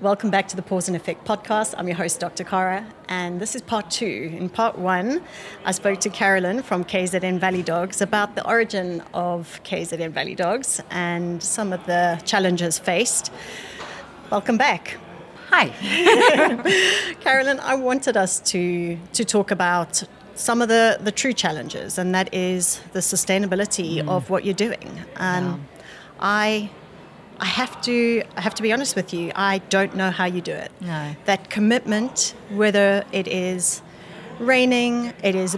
Welcome back to the Paws and Effect podcast. I'm your host, Dr. Carra, and this is part two. In part one, I spoke to Carolyn from KZN Valley Dogs about the origin of KZN Valley Dogs and some of the challenges faced. Welcome back. Hi. Carolyn, I wanted us to, to talk about some of the, the true challenges, and that is the sustainability mm. of what you're doing. Um, yeah. I I have to I have to be honest with you. I don't know how you do it. No. That commitment, whether it is raining, it is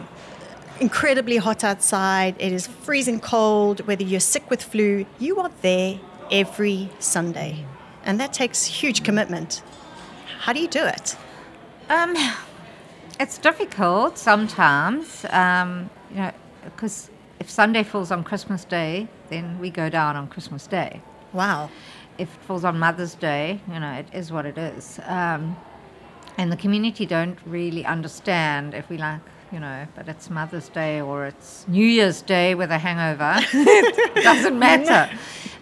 incredibly hot outside, it is freezing cold, whether you're sick with flu, you are there every Sunday. And that takes huge commitment. How do you do it? Um, it's difficult sometimes, um, you know, because if Sunday falls on Christmas Day, then we go down on Christmas Day. Wow. If it falls on Mother's Day, you know, it is what it is. Um, and the community don't really understand if we like, you know, but it's Mother's Day or it's New Year's Day with a hangover. it doesn't matter.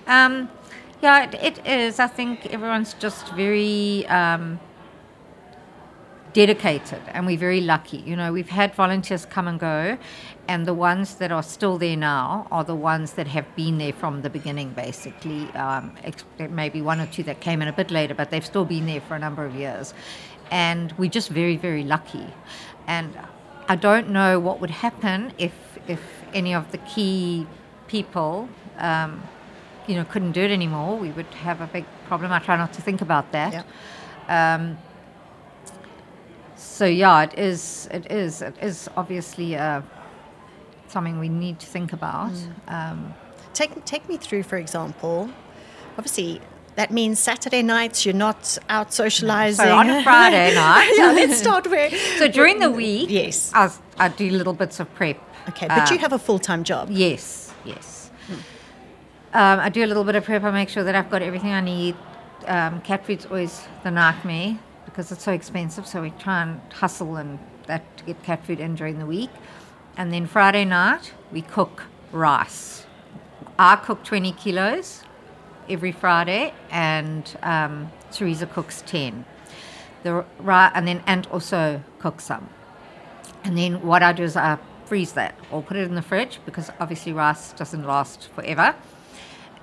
Um, yeah, it, it is. I think everyone's just very um, dedicated and we're very lucky. You know, we've had volunteers come and go, and the ones that are still there now are the ones that have been there from the beginning, basically. Um, maybe one or two that came in a bit later, but they've still been there for a number of years. And we're just very, very lucky. And I don't know what would happen if, if any of the key people, um, you know, couldn't do it anymore. We would have a big problem. I try not to think about that. Um, so yeah, it is. It is. It is obviously uh, something we need to think about. Mm. Um, take take me through, for example. Obviously, that means Saturday nights you're not out socializing. So on a Friday night. yeah, let's start where. So during the week, yes, I, I do little bits of prep. Okay, but uh, you have a full time job. Yes, yes. Hmm. Um, I do a little bit of prep. I make sure that I've got everything I need. Um, cat food's always the nightmare because it's so expensive. So we try and hustle and that to get cat food in during the week. And then Friday night we cook rice. I cook 20 kilos every Friday, and um, Teresa cooks 10. The right, and then and also cook some. And then what I do is I freeze that or put it in the fridge because obviously rice doesn't last forever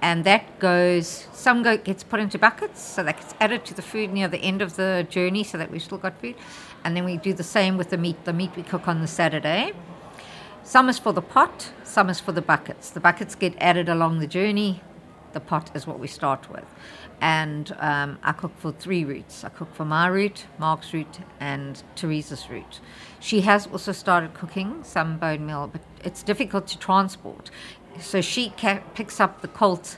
and that goes some go, gets put into buckets so that gets added to the food near the end of the journey so that we've still got food. And then we do the same with the meat. The meat we cook on the saturday. Some is for the pot some is for the buckets. The buckets get added along the journey. The pot is what we start with. And um, I cook for three routes. I cook for my route, Mark's route, and Teresa's route. She has also started cooking some bone meal, but it's difficult to transport so she ca- picks up the colt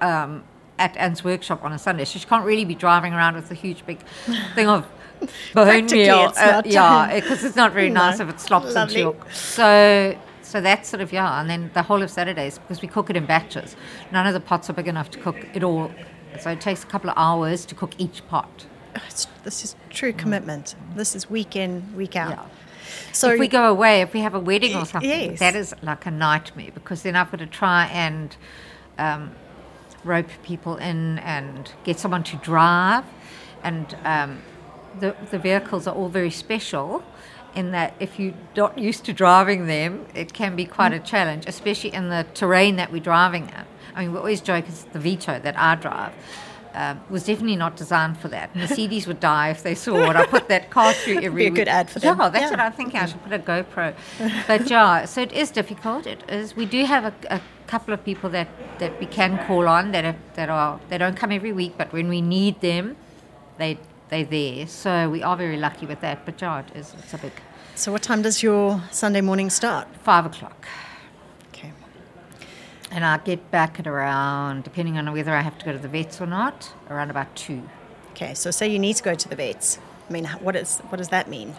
um, at Anne's workshop on a Sunday. So she can't really be driving around with a huge big thing of bone meal. Uh, yeah, because it's not very no. nice if it slops Lovely. into your. So so that's sort of yeah, and then the whole of Saturdays because we cook it in batches. None of the pots are big enough to cook it all, so it takes a couple of hours to cook each pot. It's, this is true commitment. This is week in, week out. Yeah. So if we go away, if we have a wedding or something, yes. that is like a nightmare because then I've got to try and um, rope people in and get someone to drive, and um, the the vehicles are all very special. In that, if you're not used to driving them, it can be quite mm. a challenge, especially in the terrain that we're driving in. I mean, we always joke it's the Vito that I drive um, was definitely not designed for that. Mercedes would die if they saw it. I put that car through every. Be a good ad for them. Yeah, that's yeah. what I'm thinking. I should put a GoPro. But yeah, so it is difficult. It is. We do have a, a couple of people that, that we can call on that are, that are they don't come every week, but when we need them, they they're there. So we are very lucky with that. But yeah, it is. It's a big. So what time does your Sunday morning start? Five o'clock and I get back at around, depending on whether I have to go to the vets or not, around about two. Okay, so say you need to go to the vets. I mean, what is what does that mean?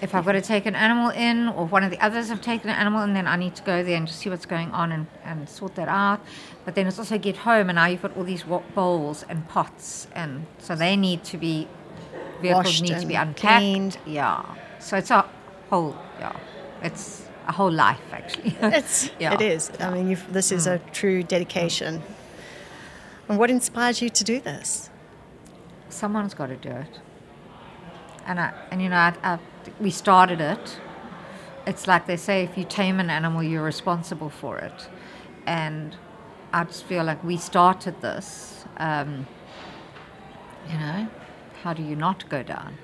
If I've got to take an animal in, or one of the others have taken an animal in, then I need to go there and just see what's going on and, and sort that out. But then it's also get home, and now you've got all these bowls and pots, and so they need to be vehicles Washed need to be unpacked. Cleaned. Yeah, so it's a whole yeah, it's a whole life, actually. it's, yeah. It is. Yeah. I mean, this is mm. a true dedication. And what inspires you to do this? someone's got to do it. And I, and you know, I, I, we started it. It's like they say, if you tame an animal, you're responsible for it. And I just feel like we started this. Um, you know, how do you not go down?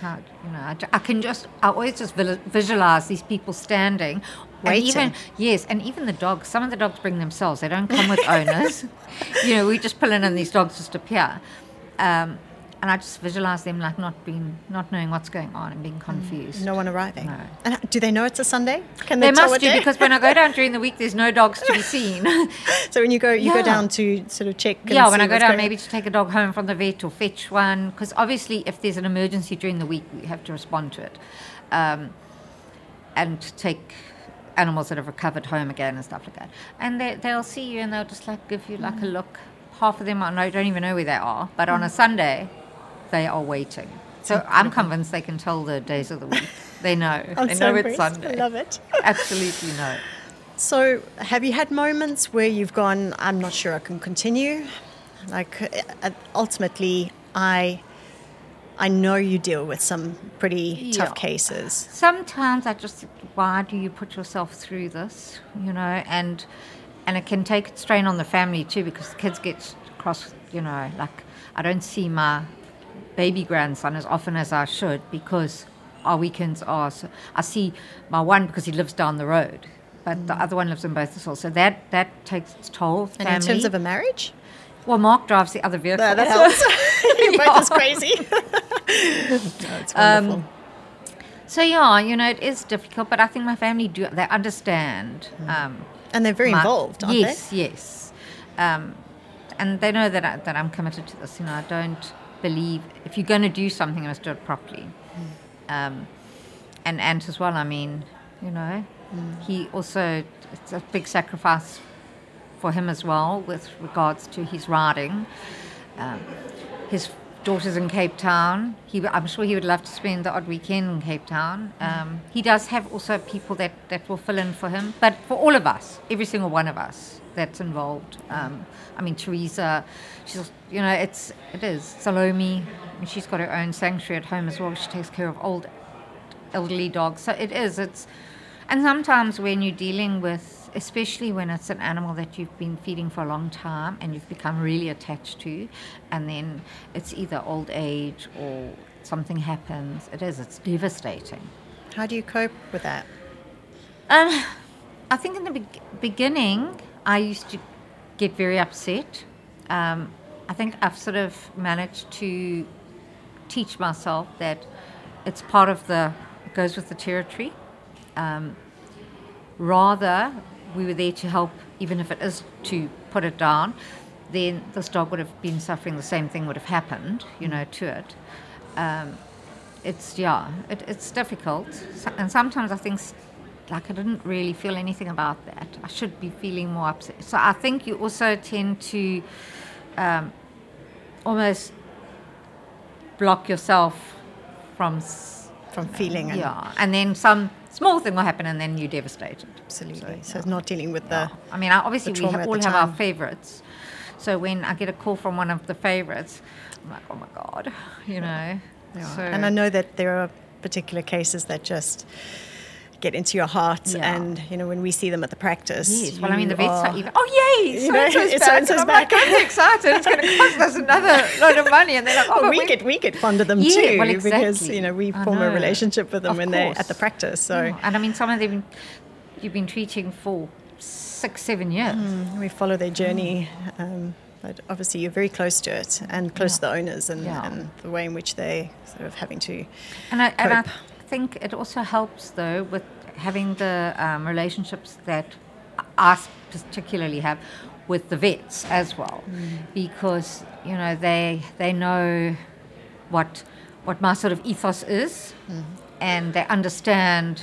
How, you know, I, I can just, I always just visualize these people standing. And Waiting. even, yes, and even the dogs, some of the dogs bring themselves. They don't come with owners. you know, we just pull in and these dogs just appear. Um, and I just visualize them like not being, not knowing what's going on and being confused. No one arriving. No. And do they know it's a Sunday? Can they, They must do because when I go down during the week, there's no dogs to be seen. so when you go, you go down to sort of check. And yeah, when I go down, maybe to take a dog home from the vet or fetch one, because obviously, if there's an emergency during the week, we have to respond to it, um, and take animals that have recovered home again and stuff like that. And they, they'll see you and they'll just like give you like a look. Half of them I don't even know where they are, but on a Sunday, they are waiting. So I'm convinced they can tell the days of the week. They know. They so know it's. Sunday. I love it. Absolutely know. So, have you had moments where you've gone, I'm not sure I can continue? Like, uh, ultimately, I, I know you deal with some pretty tough Yeah. cases. sometimes I just why do you put yourself through this? You know, and and it can take a strain on the family too because the kids get cross. You know, like I don't see my baby grandson as often as I should because our weekends are. So I see my one because he lives down the road, but the other one lives in both the So that that takes its toll. And in terms of a marriage, well, Mark drives the other vehicle. that, that helps. You're both as crazy. no, it's wonderful. Um, So yeah, you know, it is difficult, but I think my family do they understand. Um, and they're very my- involved, aren't yes, yes, um, and they know that I, that I'm committed to this. You know, I don't believe if you're going to do something, you must do it properly. Um, and Ant as well. I mean, you know, he also it's a big sacrifice for him as well with regards to his riding. Um, his daughter's in Cape Town. He, I'm sure he would love to spend the odd weekend in Cape Town. Um, he does have also people that, that will fill in for him, but for all of us, every single one of us that's involved. Um, I mean, Teresa, she's, you know, it's, it is. Salome, she's got her own sanctuary at home as well. She takes care of old, elderly dogs. So it is, it's, and sometimes when you're dealing with, especially when it's an animal that you've been feeding for a long time and you've become really attached to, and then it's either old age or something happens, it is, it's devastating. How do you cope with that? Um, I think in the be- beginning, I used to get very upset. Um, I think I've sort of managed to teach myself that it's part of the, it goes with the territory. Um, rather, we were there to help, even if it is to put it down, then this dog would have been suffering the same thing would have happened, you know, to it. Um, it's yeah, it, it's difficult, So- and sometimes I think like I didn't really feel anything about that. I should be feeling more upset. So I think you also tend to um, almost block yourself from From feeling and yeah, and then some small thing will happen, and then you're devastated. absolutely. So, So, it's not dealing with the I mean, obviously we ha- all have our favorites. So when I get a call from one of the favorites, I'm like, oh my god, you know. Yeah. So, and I know that there are particular cases that just get into your heart, Yeah. and you know when we see them at the practice. Yes, well, I mean, the vets are- are even, oh, yay, so-and-so's it's back. so-and-so's I'm like. I'm so excited. It's going to cost us another load of money. And they're like, oh, Well, we we- get we get fond of them Yeah, too well, because you know we I form a relationship with them Of when they're at the practice. So Yeah, And I mean, some of them you've been treating for six, seven years. Mm, we follow their mm. journey. Um, but obviously, you're very close to it and close to the owners and, Yeah. and the way in which they sort of having to. And I, and I. think it also helps, though, with having the um, relationships that I particularly have with the vets as well, because you know they they know what what my sort of ethos is, and they understand,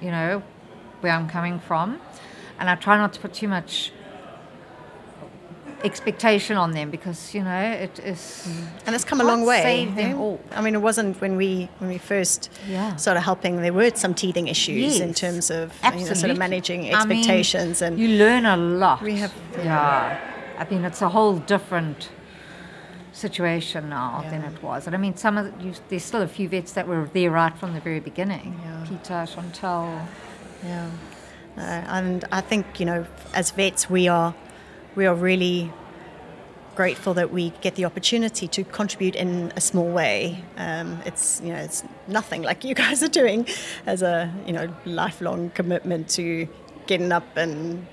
you know, where I'm coming from, and I try not to put too much expectation on them because you know it is And it's come a long way. save them all. I mean, it wasn't when we when we first Yeah. started helping. There were some teething issues in terms of you know, sort of absolutely. managing I mean, expectations and you learn a lot. We have- yeah. I mean, it's a whole different situation now than it was. And I mean, some of the, you, there's still a few vets that were there right from the very beginning. Yeah. Peter, Chantal. Yeah, uh, and I think you know, as vets, we are we are really grateful that we get the opportunity to contribute in a small way. Um, it's you know, it's nothing like you guys are doing as a you know lifelong commitment to getting up and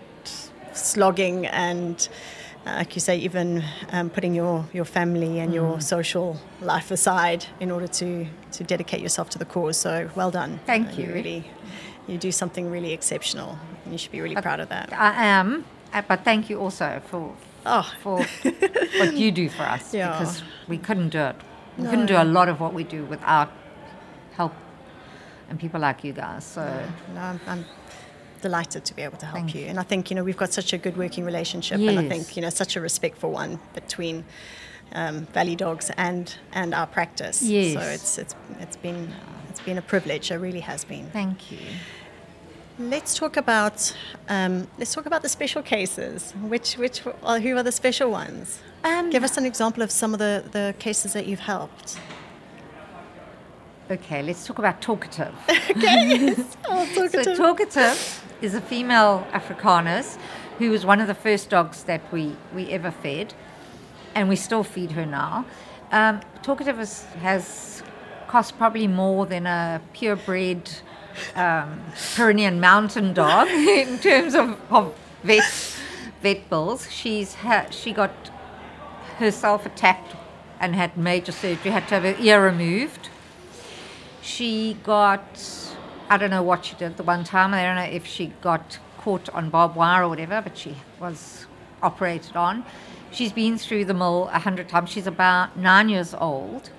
slogging and. Uh, like you say, even um, putting your, your family and your social life aside in order to, to dedicate yourself to the cause. So well done. Thank Uh, you. really, you do something really exceptional. and You should be really proud of that. I am, uh, but thank you also for Oh. for what you do for us Yeah. because we couldn't do it. We No. couldn't do a lot of what we do without help and people like you guys. So No, I'm, I'm delighted to be able to help Thank you. And I think, you know, we've got such a good working relationship and I think, you know, such a respectful one between um, Valley Dogs and, and our practice. So Yes. it's, it's, it's, been, it's been a privilege. It really has been. thank you. Let's talk about um, let's talk about the special cases. Which which are, who are the special ones? Um, Give us an example of some of the, the cases that you've helped. Okay, let's talk about talkative. Oh, So talkative is a female Afrikaner who was one of the first dogs that we, we ever fed, and we still feed her now. Um, talkative is, has cost probably more than a purebred um, Pyrenean mountain dog in terms of, of vet vet bills. She's ha- she got herself attacked and had major surgery, had to have her ear removed. She got, I don't know what she did the one time. I don't know if she got caught on barbed wire or whatever, but she was operated on. She's been through the mill a hundred times. She's about nine years old,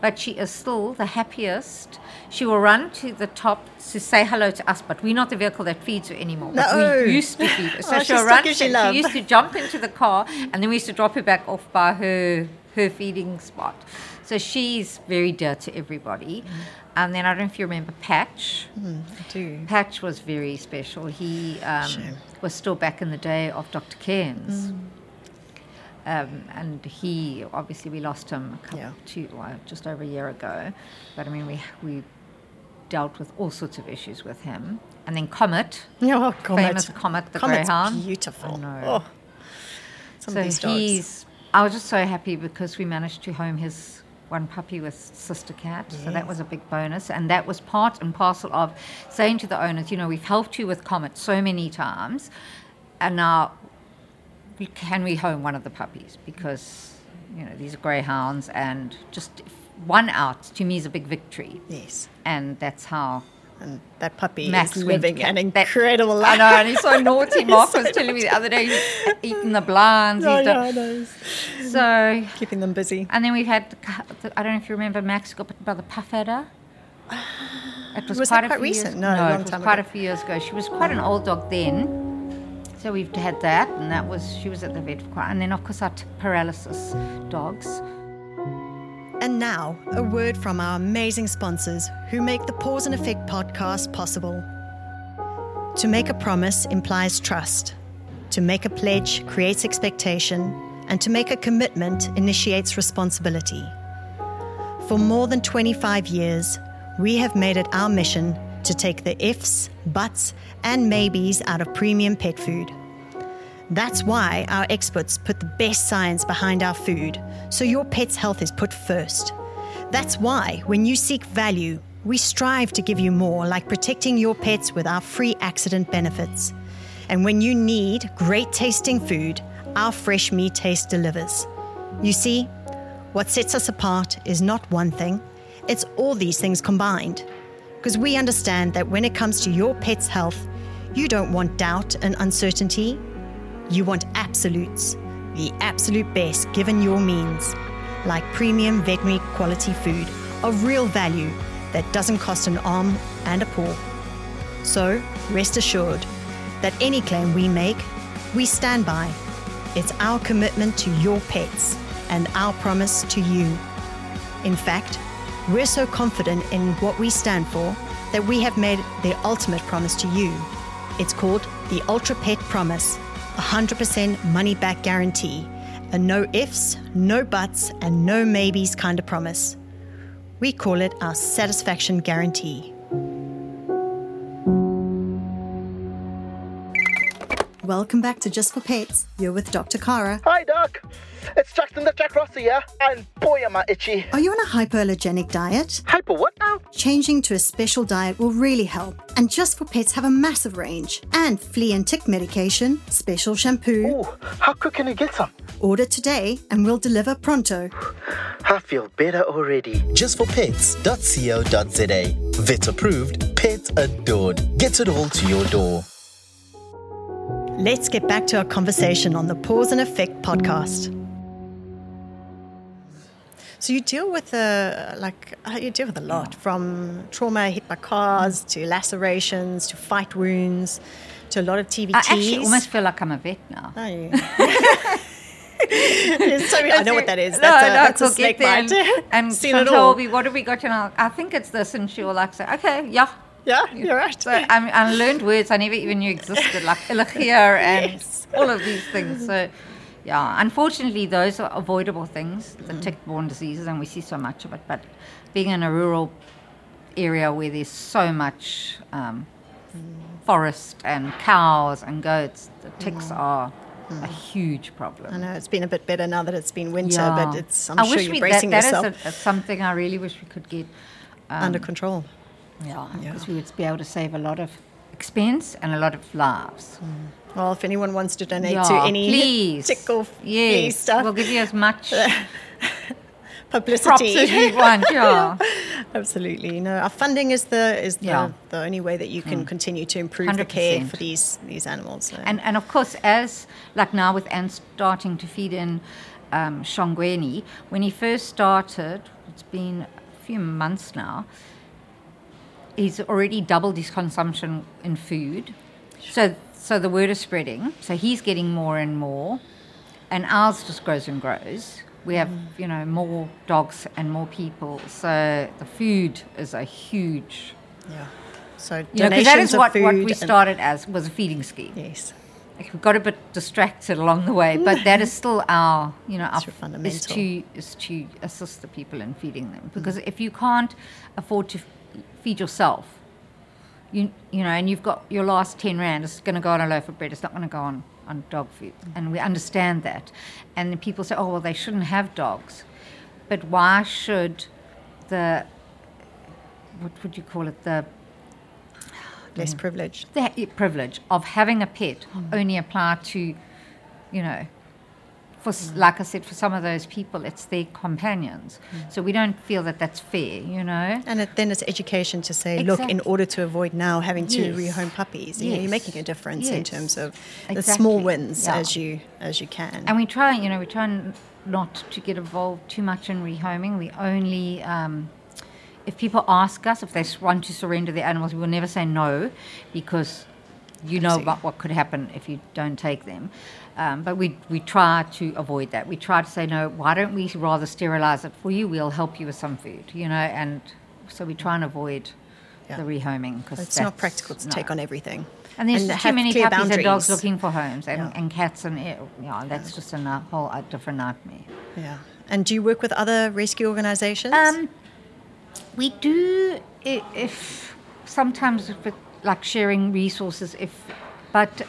but she is still the happiest. She will run to the top to say hello to us, but we're not the vehicle that feeds her anymore. But No. we used to feed her. So Oh, she'll run. she she used to jump into the car, and then we used to drop her back off by her her feeding spot. So she's very dear to everybody. Mm-hmm. And then I don't know if you remember Patch. Mm-hmm, I do. Patch was very special. He um, was still back in the day of Dr. Cairns. Mm. Um, and he, obviously, we lost him a couple, Yeah. two, well, just over a year ago. But I mean, we, we dealt with all sorts of issues with him. And then Comet, Oh, Comet. famous Comet, the Comet's greyhound. beautiful. I know. Oh, some so of these dogs. he's. I was just so happy because we managed to home his one puppy with sister cat. So that was a big bonus, and that was part and parcel of saying to the owners, you know, we've helped you with Comet so many times, and now can we home one of the puppies because you know these are greyhounds, and just one out to me is a big victory, Yes. and that's how And that puppy Max is went living to an that- incredible I know, and he's so naughty. Mark so was telling me the other day he's eaten the blinds. Done- I know. So Keeping them busy. and then we've had, I don't know if you remember, Max got bitten by the puff adder. It was, Was quite quite few recent? Years, No, a no, long it was time quite ago. a few years ago. She was quite an old dog then. So we've had that, and that was, she was at the vet for quite, and then of course our paralysis dogs. And now, a word from our amazing sponsors who make the Paws and Effect podcast possible. To make a promise implies trust. To make a pledge creates expectation. And to make a commitment initiates responsibility. For more than 25 years, we have made it our mission to take the ifs, buts, and maybes out of premium pet food. That's why our experts put the best science behind our food, so your pet's health is put first. That's why, when you seek value, we strive to give you more, like protecting your pets with our free accident benefits. And when you need great tasting food, our fresh meat taste delivers. You see, what sets us apart is not one thing, it's all these things combined. Because we understand that when it comes to your pet's health, you don't want doubt and uncertainty, you want absolutes, the absolute best given your means, like premium veterinary quality food of real value that doesn't cost an arm and a paw. So, rest assured that any claim we make, we stand by. It's our commitment to your pets and our promise to you. In fact, we're so confident in what we stand for that we have made the ultimate promise to you. It's called the Ultra Pet Promise, a 100% money back guarantee, A no ifs, no buts, and no maybes kind of promise. We call it our satisfaction guarantee. Welcome back to Just for Pets. You're with Dr. Carra. Hi, Doc. It's Justin the Jack Rossi here, and boy, am I itchy. Are you on a hypoallergenic diet? Hyper what now? Changing to a special diet will really help. And Just for Pets have a massive range and flea and tick medication, special shampoo. Ooh, how quick can you get some? Order today and we'll deliver pronto. I feel better already. Just for Justforpets.co.za. Vet approved, pet adored. Get it all to your door. Let's get back to our conversation on the Paws and Effect podcast. So you deal with a like uh, you deal with a lot from trauma hit by cars to lacerations to fight wounds to a lot of TVTs. I actually almost feel like I'm a vet now. Are you? Sorry, I know what that is. No, That's a, no, that's a snake bite. And, and Seen it Chantal all. will be, what have we got? And I'll, I think it's this, and she will like say, okay, yeah. Yeah, you're right. So I, mean, I learned words I never even knew existed, like ehrlichia and Yes. all of these things. So, yeah, unfortunately, those are avoidable things, the Mm. tick-borne diseases, and we see so much of it. But being in a rural area where there's so much um, Mm. forest and cows and goats, the ticks are a huge problem. Mm. I know it's been a bit better now that it's been winter, Yeah. but it's I'm I sure wish you're we, bracing that, yourself That is a, a- something I really wish we could get um, under control. Yeah, Yeah. because we would be able to save a lot of expense and a lot of lives. Well, if anyone wants to donate Yeah, to any please. tick or yes, stuff, We'll give you as much publicity. as you want. Yeah, Absolutely. No, our funding is the is the, Yeah. The only way that you can continue to improve the care for these these animals. So. and and of course, as like now with Ant starting to feed in um, Shongweni, when he first started, it's been a few months now. He's already doubled his consumption in food, so so the word is spreading. So he's getting more and more, and ours just grows and grows. We have you know more dogs and more people, so the food is a huge. yeah. So You know, that is what, what we started as was a feeding scheme. Yes. Like, we got a bit distracted along the way, but that is still our, you know, our your is fundamental. to is to assist the people in feeding them. Because if you can't afford to feed yourself, you you know, and you've got your last ten rand, it's going to go on a loaf of bread. It's not going to go on on dog food, and we understand that. And then people say, oh well, they shouldn't have dogs, but why should the what would you call it the Less privileged. the privilege of having a pet hmm. only apply to, you know, for like I said, for some of those people, it's their companions. So we don't feel that that's fair, you know. And it, then it's education to say, look, in order to avoid now having to Yes. rehome puppies, you know, you're making a difference in terms of the small wins Yeah. as you as you can. And we try, you know, we try not to get involved too much in rehoming. We only, um, if people ask us if they want to surrender their animals, we will never say no, because you know see. what, could happen if you don't take them. Um, but we we try to avoid that. We try to say no. Why don't we rather sterilize it for you? We'll help you with some food, you know. And so we try and avoid Yeah. the rehoming because it's not practical to take on everything. and there's and too many puppies and dogs boundaries. looking for homes, and, Yeah. and cats, and eh, yeah, that's just a whole different nightmare. Yeah. And do you work with other rescue organizations? Um, we do if sometimes if it, like sharing resources, if but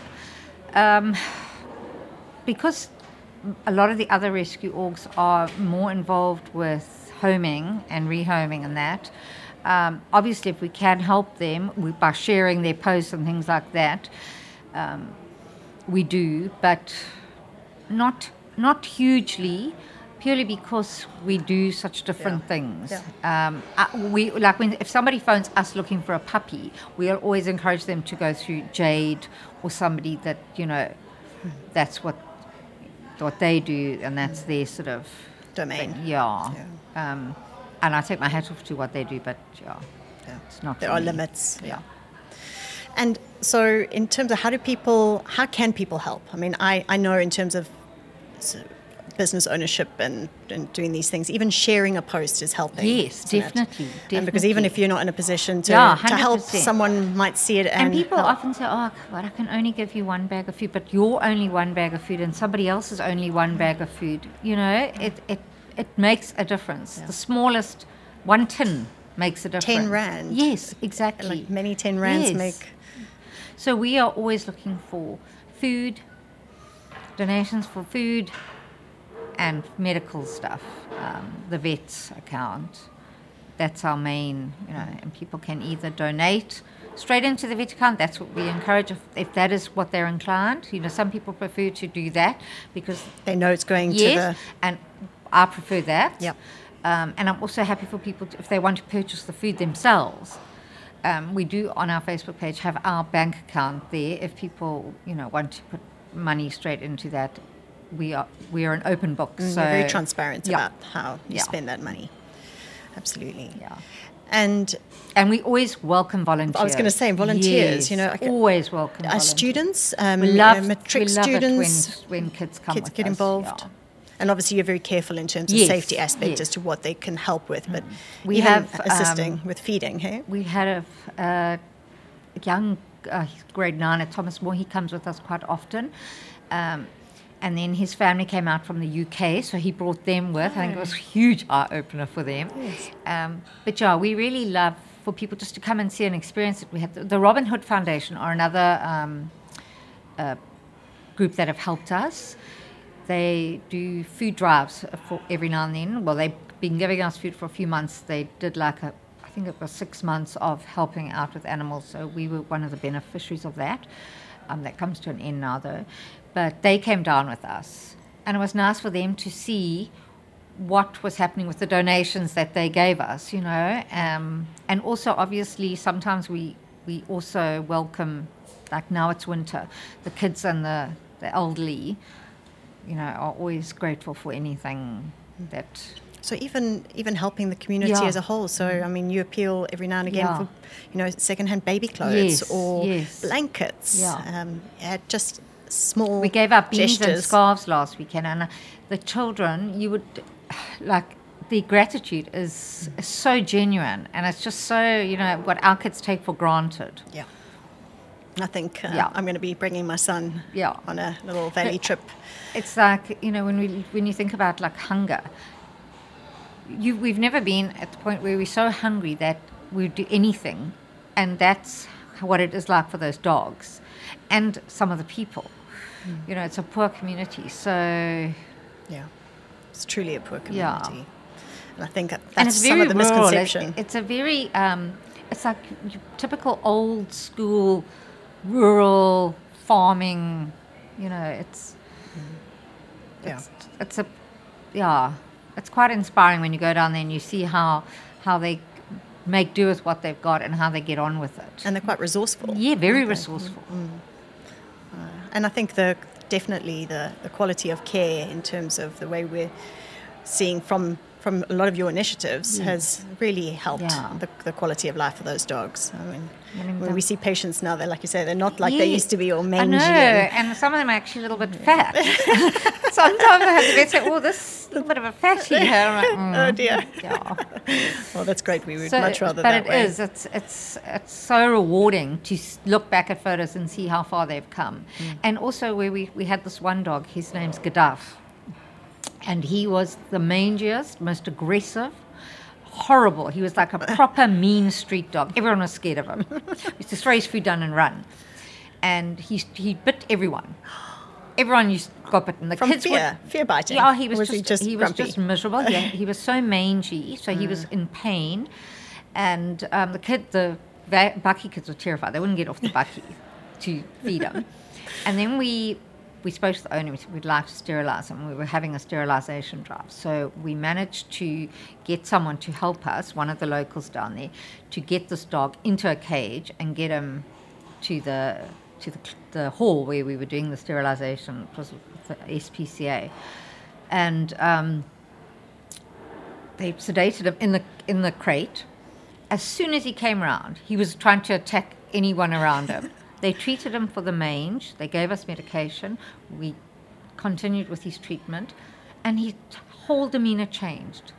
um, because a lot of the other rescue orgs are more involved with homing and rehoming and that. Um, obviously, if we can help them we, by sharing their posts and things like that, um, we do, but not not hugely, purely because we do such different Yeah. things. Um, uh, we like when if somebody phones us looking for a puppy, we'll always encourage them to go through Jade or somebody that you know, that's what what they do, and that's their sort of Domain. thing. Yeah. Um, and I take my hat off to what they do, but yeah, Yeah. it's not. There are me. limits. Yeah. And so, in terms of how do people, how can people help? I mean, I, I know in terms of business ownership and, and doing these things. Even sharing a post is helping. Yes, isn't definitely, And because even if you're not in a position to, Yeah, to help, someone might see it and, And people help. often say, "Oh, well, I can only give you one bag of food, but you're only one bag of food, and somebody else is only one bag of food." You know, it it it makes a difference. The smallest one tin makes a difference. 10 rand. Yes, exactly. like many 10 rands Yes. make So we are always looking for food, donations for food, and medical stuff. Um, the vet's account. That's our main, you know, and people can either donate straight into the vet account. That's what we encourage if, if that is what they're inclined. You know, some people prefer to do that because they know it's going yes, to the and I prefer that. Yep. Um, and I'm also happy for people to, if they want to purchase the food themselves. Um, we do on our Facebook page have our bank account there. If people you know want to put money straight into that, we are we are an open book. Mm, so you're very transparent yeah. about how you Yeah. spend that money. Absolutely. Yeah. And And we always welcome volunteers. I was gonna say volunteers, Yes, you know, always welcome. volunteers. students, um, We you know, love, matric we love students, it when, when kids come kids get us, involved. yeah. And obviously, you're very careful in terms of Yes, safety aspect yes. as to what they can help with. But We even have, assisting um, with feeding. Hey, We had a, young uh, grade nine at Thomas More. He comes with us quite often. Um, and then his family came out from the UK, so he brought them with. I think it was a huge eye opener for them. Um, but yeah, we really love for people just to come and see and experience it. We had the, the Robin Hood Foundation, are another um, uh, group that have helped us. They do food drives for every now and then. Well, they've been giving us food for a few months. They did like a, I think it was six months of helping out with animals. So we were one of the beneficiaries of that. Um, that comes to an end now, though. But they came down with us, and it was nice for them to see what was happening with the donations that they gave us, you know. Um, and also, obviously, sometimes we we also welcome, like now it's winter, the kids and the the elderly, you know, are always grateful for anything that. so even even helping the community Yeah. as a whole. So I mean, you appeal every now and again Yeah. for you know secondhand baby clothes Yes, or yes. blankets. Yeah. Um, yeah, just small. We gave out beans and scarves last weekend, and the children, you would like the gratitude is, is so genuine, and it's just so you know what our kids take for granted. Yeah. I think uh, Yeah. I'm going to be bringing my son Yeah. on a little valley trip. It's like you know when we when you think about like hunger, you we've never been at the point where we're so hungry that we would do anything, and that's what it is like for those dogs, and some of the people. You know, it's a poor community, so Yeah. It's truly a poor community. Yeah. And I think and that's it's some very of the rural. It's, misconception. it's a very, um, it's like typical old school, rural farming. You know, it's yeah. it's, it's a yeah it's quite inspiring when you go down there and you see how how they make do with what they've got and how they get on with it And they're quite resourceful. yeah very aren't they? And I think the definitely the, the quality of care in terms of the way we're seeing from from a lot of your initiatives has really helped Yeah. the, the quality of life for those dogs. I mean, I mean, when the- we see patients now, they're like you say, they're not like they used to be all I know, and- and some of them are actually a little bit fat. Sometimes I have to say, "Oh, this little bit of a fatty here." Like, mm, oh dear. yeah. Well, that's great. We would So- much rather but that it way. is. It's it's it's so rewarding to look back at photos and see how far they've come. Mm. And also, where we we had this one dog. His name's Gaddafi, and he was the mangiest, most aggressive. Horrible. He was like a proper mean street dog. Everyone was scared of him. he used to throw his food down and run. And he, he bit everyone. Everyone used to got bitten. The From kids fear, fear biting. yeah, he was, Or just, he just he was just miserable. He, he was so mangy, so he was in pain, and um, the kid, the bakkie kids were terrified. They wouldn't get off the bakkie to feed him. And then we we spoke to the owner. We'd like to sterilize him. We were having a sterilization drive, so we managed to get someone to help us, one of the locals down there, to get this dog into a cage and get him to the to the, the hall where we were doing the sterilization. It was the SPCA, and um, they sedated him in the in the crate. As soon as he came around, he was trying to attack anyone around him. They treated him for the mange. They gave us medication. We continued with his treatment, and his whole demeanor changed.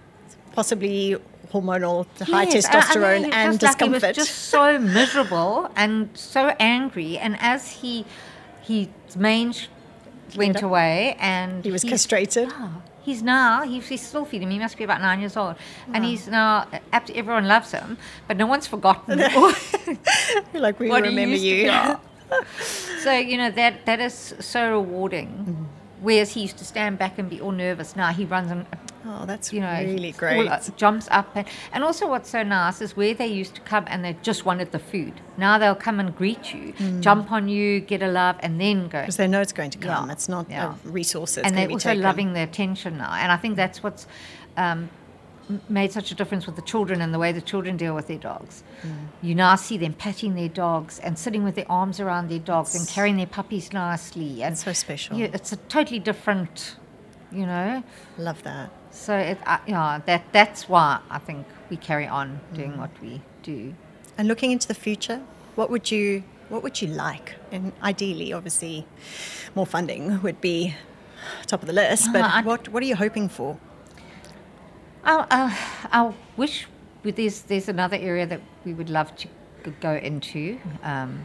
Possibly hormonal, high Yes, I- I mean, testosterone and just like- discomfort. he was just so miserable and so angry. And as he his mange went away, and He was castrated? Yeah, he's now he's, he's still feeding. him. He must be about nine years old, and he's now everyone loves him, but no one's forgotten. like we what remember you. be. so you know that that is so rewarding. Mm-hmm. Whereas he used to stand back and be all nervous. Now he runs and Oh, that's you know, really all, great. uh, jumps up and, and also what's so nice is where they used to come and they just wanted the food. Now they'll come and greet you, Mm. jump on you, get a love, and then go. Because they know it's going to come. Yeah, It's not yeah. a resource and they're also taken. loving the attention now. And I think that's what's um, made such a difference with the children and the way the children deal with their dogs. Mm. You now see them patting their dogs and sitting with their arms around their dogs and carrying their puppies nicely. And so special. Yeah, it's a totally different, you know. Love that. So it, uh, yeah, that that's why I think we carry on doing what we do. And looking into the future, what would you what would you like? And ideally, obviously, more funding would be top of the list. But Uh, what what are you hoping for? I, I, I wish there's there's another area that we would love to go into, um,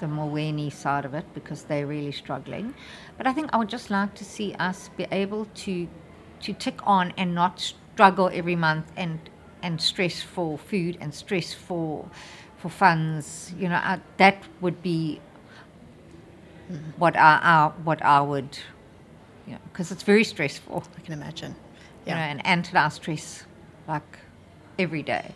the Molweni side of it because they're really struggling. But I think I would just like to see us be able to to tick on and not struggle every month and and stress for food and stress for for funds. You know I, that would be what I, I what I would, you know, because it's very stressful I can imagine. you know, Yeah. and anti stress like every day.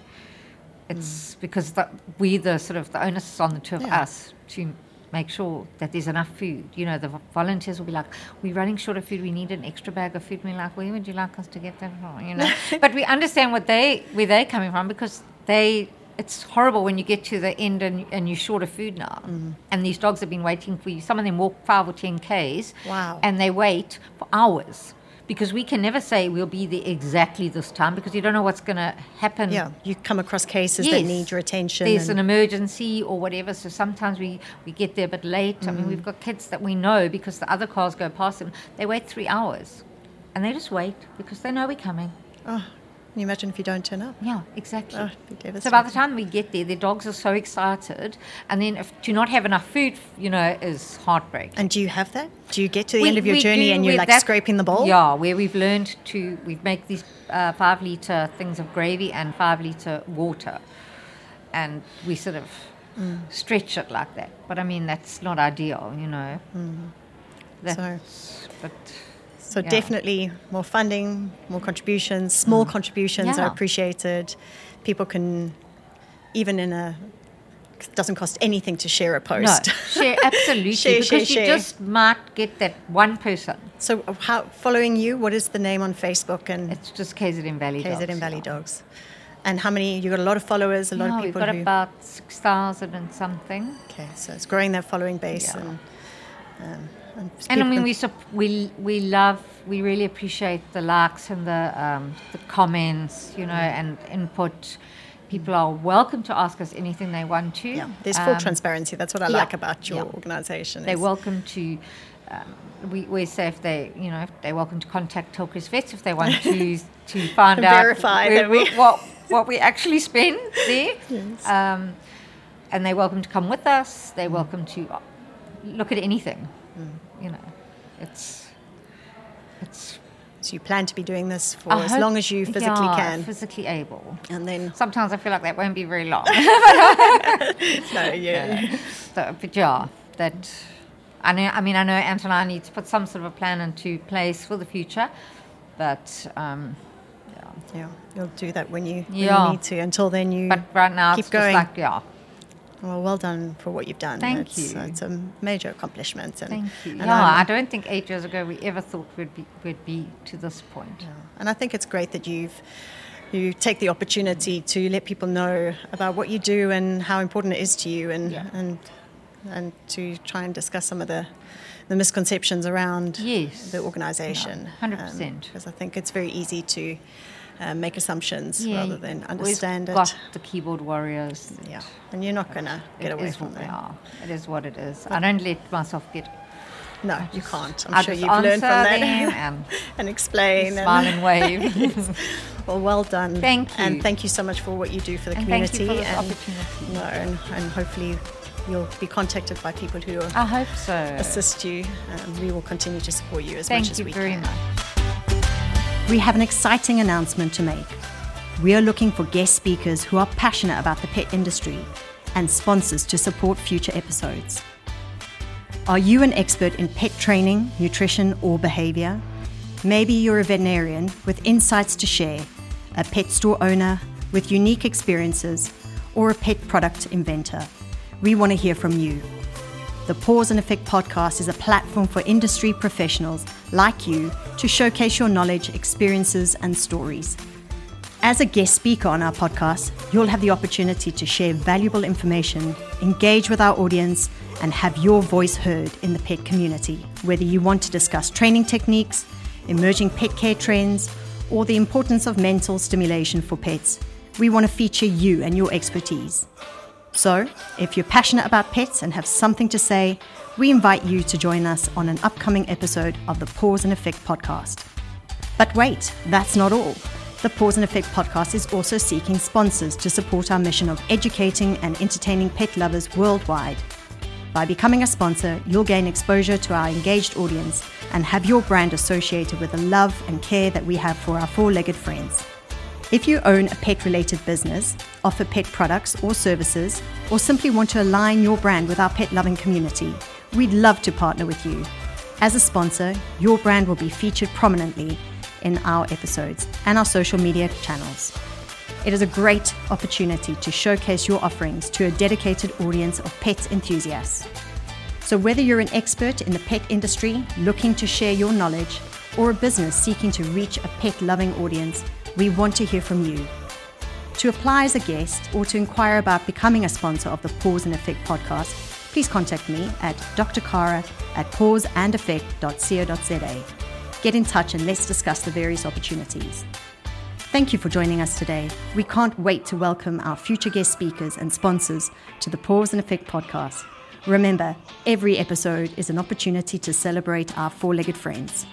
It's mm. because the, we the sort of the onus is on the two of Yeah. us to make sure that there's enough food. You know, the volunteers will be like, "We're running short of food. We need an extra bag of food." And we're like, "Where would you like us to get that from?" You know, but we understand what they where they're coming from because they. It's horrible when you get to the end and, and you're short of food now. Mm. And these dogs have been waiting for you. Some of them walk five or ten Ks. Wow. And they wait for hours because we can never say we'll be there exactly this time because you don't know what's going to happen. Yeah, you come across cases that need your attention. There's an emergency or whatever, so sometimes we, we get there a bit late. I mean, Mm. we've got kids that we know because the other cars go past them. They wait three hours, and they just wait because they know we're coming. oh, can you imagine if you don't turn up? Yeah, exactly. Oh, so by the time we get there, the dogs are so excited, and then if to not have enough food, you know, is heartbreak. And do you have that? Do you get to the We- end of your journey do and you're like that- scraping the bowl? Yeah, where we've learned to we make these uh, five liter things of gravy and five liter water, and we sort of Mm. stretch it like that. But I mean, that's not ideal, you know. Mm. That's, but So Yeah. definitely more funding, more contributions, small contributions are appreciated. People can, even in a, doesn't cost anything to share a no, post. share absolutely Share, because share, you share. just might get that one person. So how, following you, what is the name on Facebook and It's just KZN Valley Dogs. KZN Valley yeah. Dogs? And how many, you got a lot of followers, a lot Yeah, of people we've got who, about six thousand and something. okay, so it's growing their following base Yeah. and, um, and, And I mean, we sup- we we love, we really appreciate the likes and the um, the comments, you know, and input. People are welcome to ask us anything they want to. yeah, there's full Um, transparency. That's what I yeah, like about your yeah. organization. They're welcome to. Um, we, we say if they, you know, if they're welcome to contact Tilkers Vets if they want to to find out Verify where that we- what what we actually spend there. Um, and they're welcome to come with us. They're welcome to look at anything. Mm. You know, it's it's So you plan to be doing this for I as hope- long as you physically yeah, can. physically able. and then, Sometimes I feel like that won't be very long. no, you, so, but yeah, that I know. I mean, I know Anton and I need to put some sort of a plan into place for the future, but um, yeah. yeah, you'll do that when you, when Yeah. you need to. Until then, you But right now, keep it's going. just like yeah. Well, well done for what you've done. Thank it's, uh, you. It's a major accomplishment. And, Thank you. and Yeah, I'm- I don't think eight years ago we ever thought we'd be we'd be to this point. Yeah. And I think it's great that you've you take the opportunity to let people know about what you do and how important it is to you, and Yeah. and and to try and discuss some of the the misconceptions around Yes. the organisation. Yeah, 100%. Because um, I think it's very easy to uh, make assumptions Yeah, rather you than understand it. Got the keyboard warriors. Yeah, and you're not going to get away from that. yeah, it is what it is. I don't let myself get No, you can't. I'm I'll sure you've learned from that them and and explain. smile and, and wave. well, well done. Thank you. And thank you so much for what you do for the And thank community. you for this and, opportunity. No, and, and hopefully you'll be contacted by people who I hope so. assist you. Um, we will continue to support you as Thank much as you we very can. much. We have an exciting announcement to make. We are looking for guest speakers who are passionate about the pet industry and sponsors to support future episodes. Are you an expert in pet training, nutrition, or behavior? Maybe you're a veterinarian with insights to share, a pet store owner with unique experiences, or a pet product inventor. We want to hear from you. The Paws and Effect podcast is a platform for industry professionals like you to showcase your knowledge, experiences, and stories. As a guest speaker on our podcast, you'll have the opportunity to share valuable information, engage with our audience, and have your voice heard in the pet community. Whether you want to discuss training techniques, emerging pet care trends, or the importance of mental stimulation for pets, we want to feature you and your expertise. So, if you're passionate about pets and have something to say, we invite you to join us on an upcoming episode of the Paws and Effect podcast. But wait, that's not all. The Paws and Effect podcast is also seeking sponsors to support our mission of educating and entertaining pet lovers worldwide. By becoming a sponsor, you'll gain exposure to our engaged audience and have your brand associated with the love and care that we have for our four legged friends. If you own a pet related business, offer pet products or services, or simply want to align your brand with our pet loving community, we'd love to partner with you. As a sponsor, your brand will be featured prominently in our episodes and our social media channels. It is a great opportunity to showcase your offerings to a dedicated audience of pet enthusiasts. So, whether you're an expert in the pet industry looking to share your knowledge, or a business seeking to reach a pet loving audience, we want to hear from you. To apply as a guest or to inquire about becoming a sponsor of the Paws and Effect podcast, please contact me at drcarra at pawsandeffect.co.za. Get in touch and let's discuss the various opportunities. Thank you for joining us today. We can't wait to welcome our future guest speakers and sponsors to the Paws and Effect podcast. Remember, every episode is an opportunity to celebrate our four legged friends.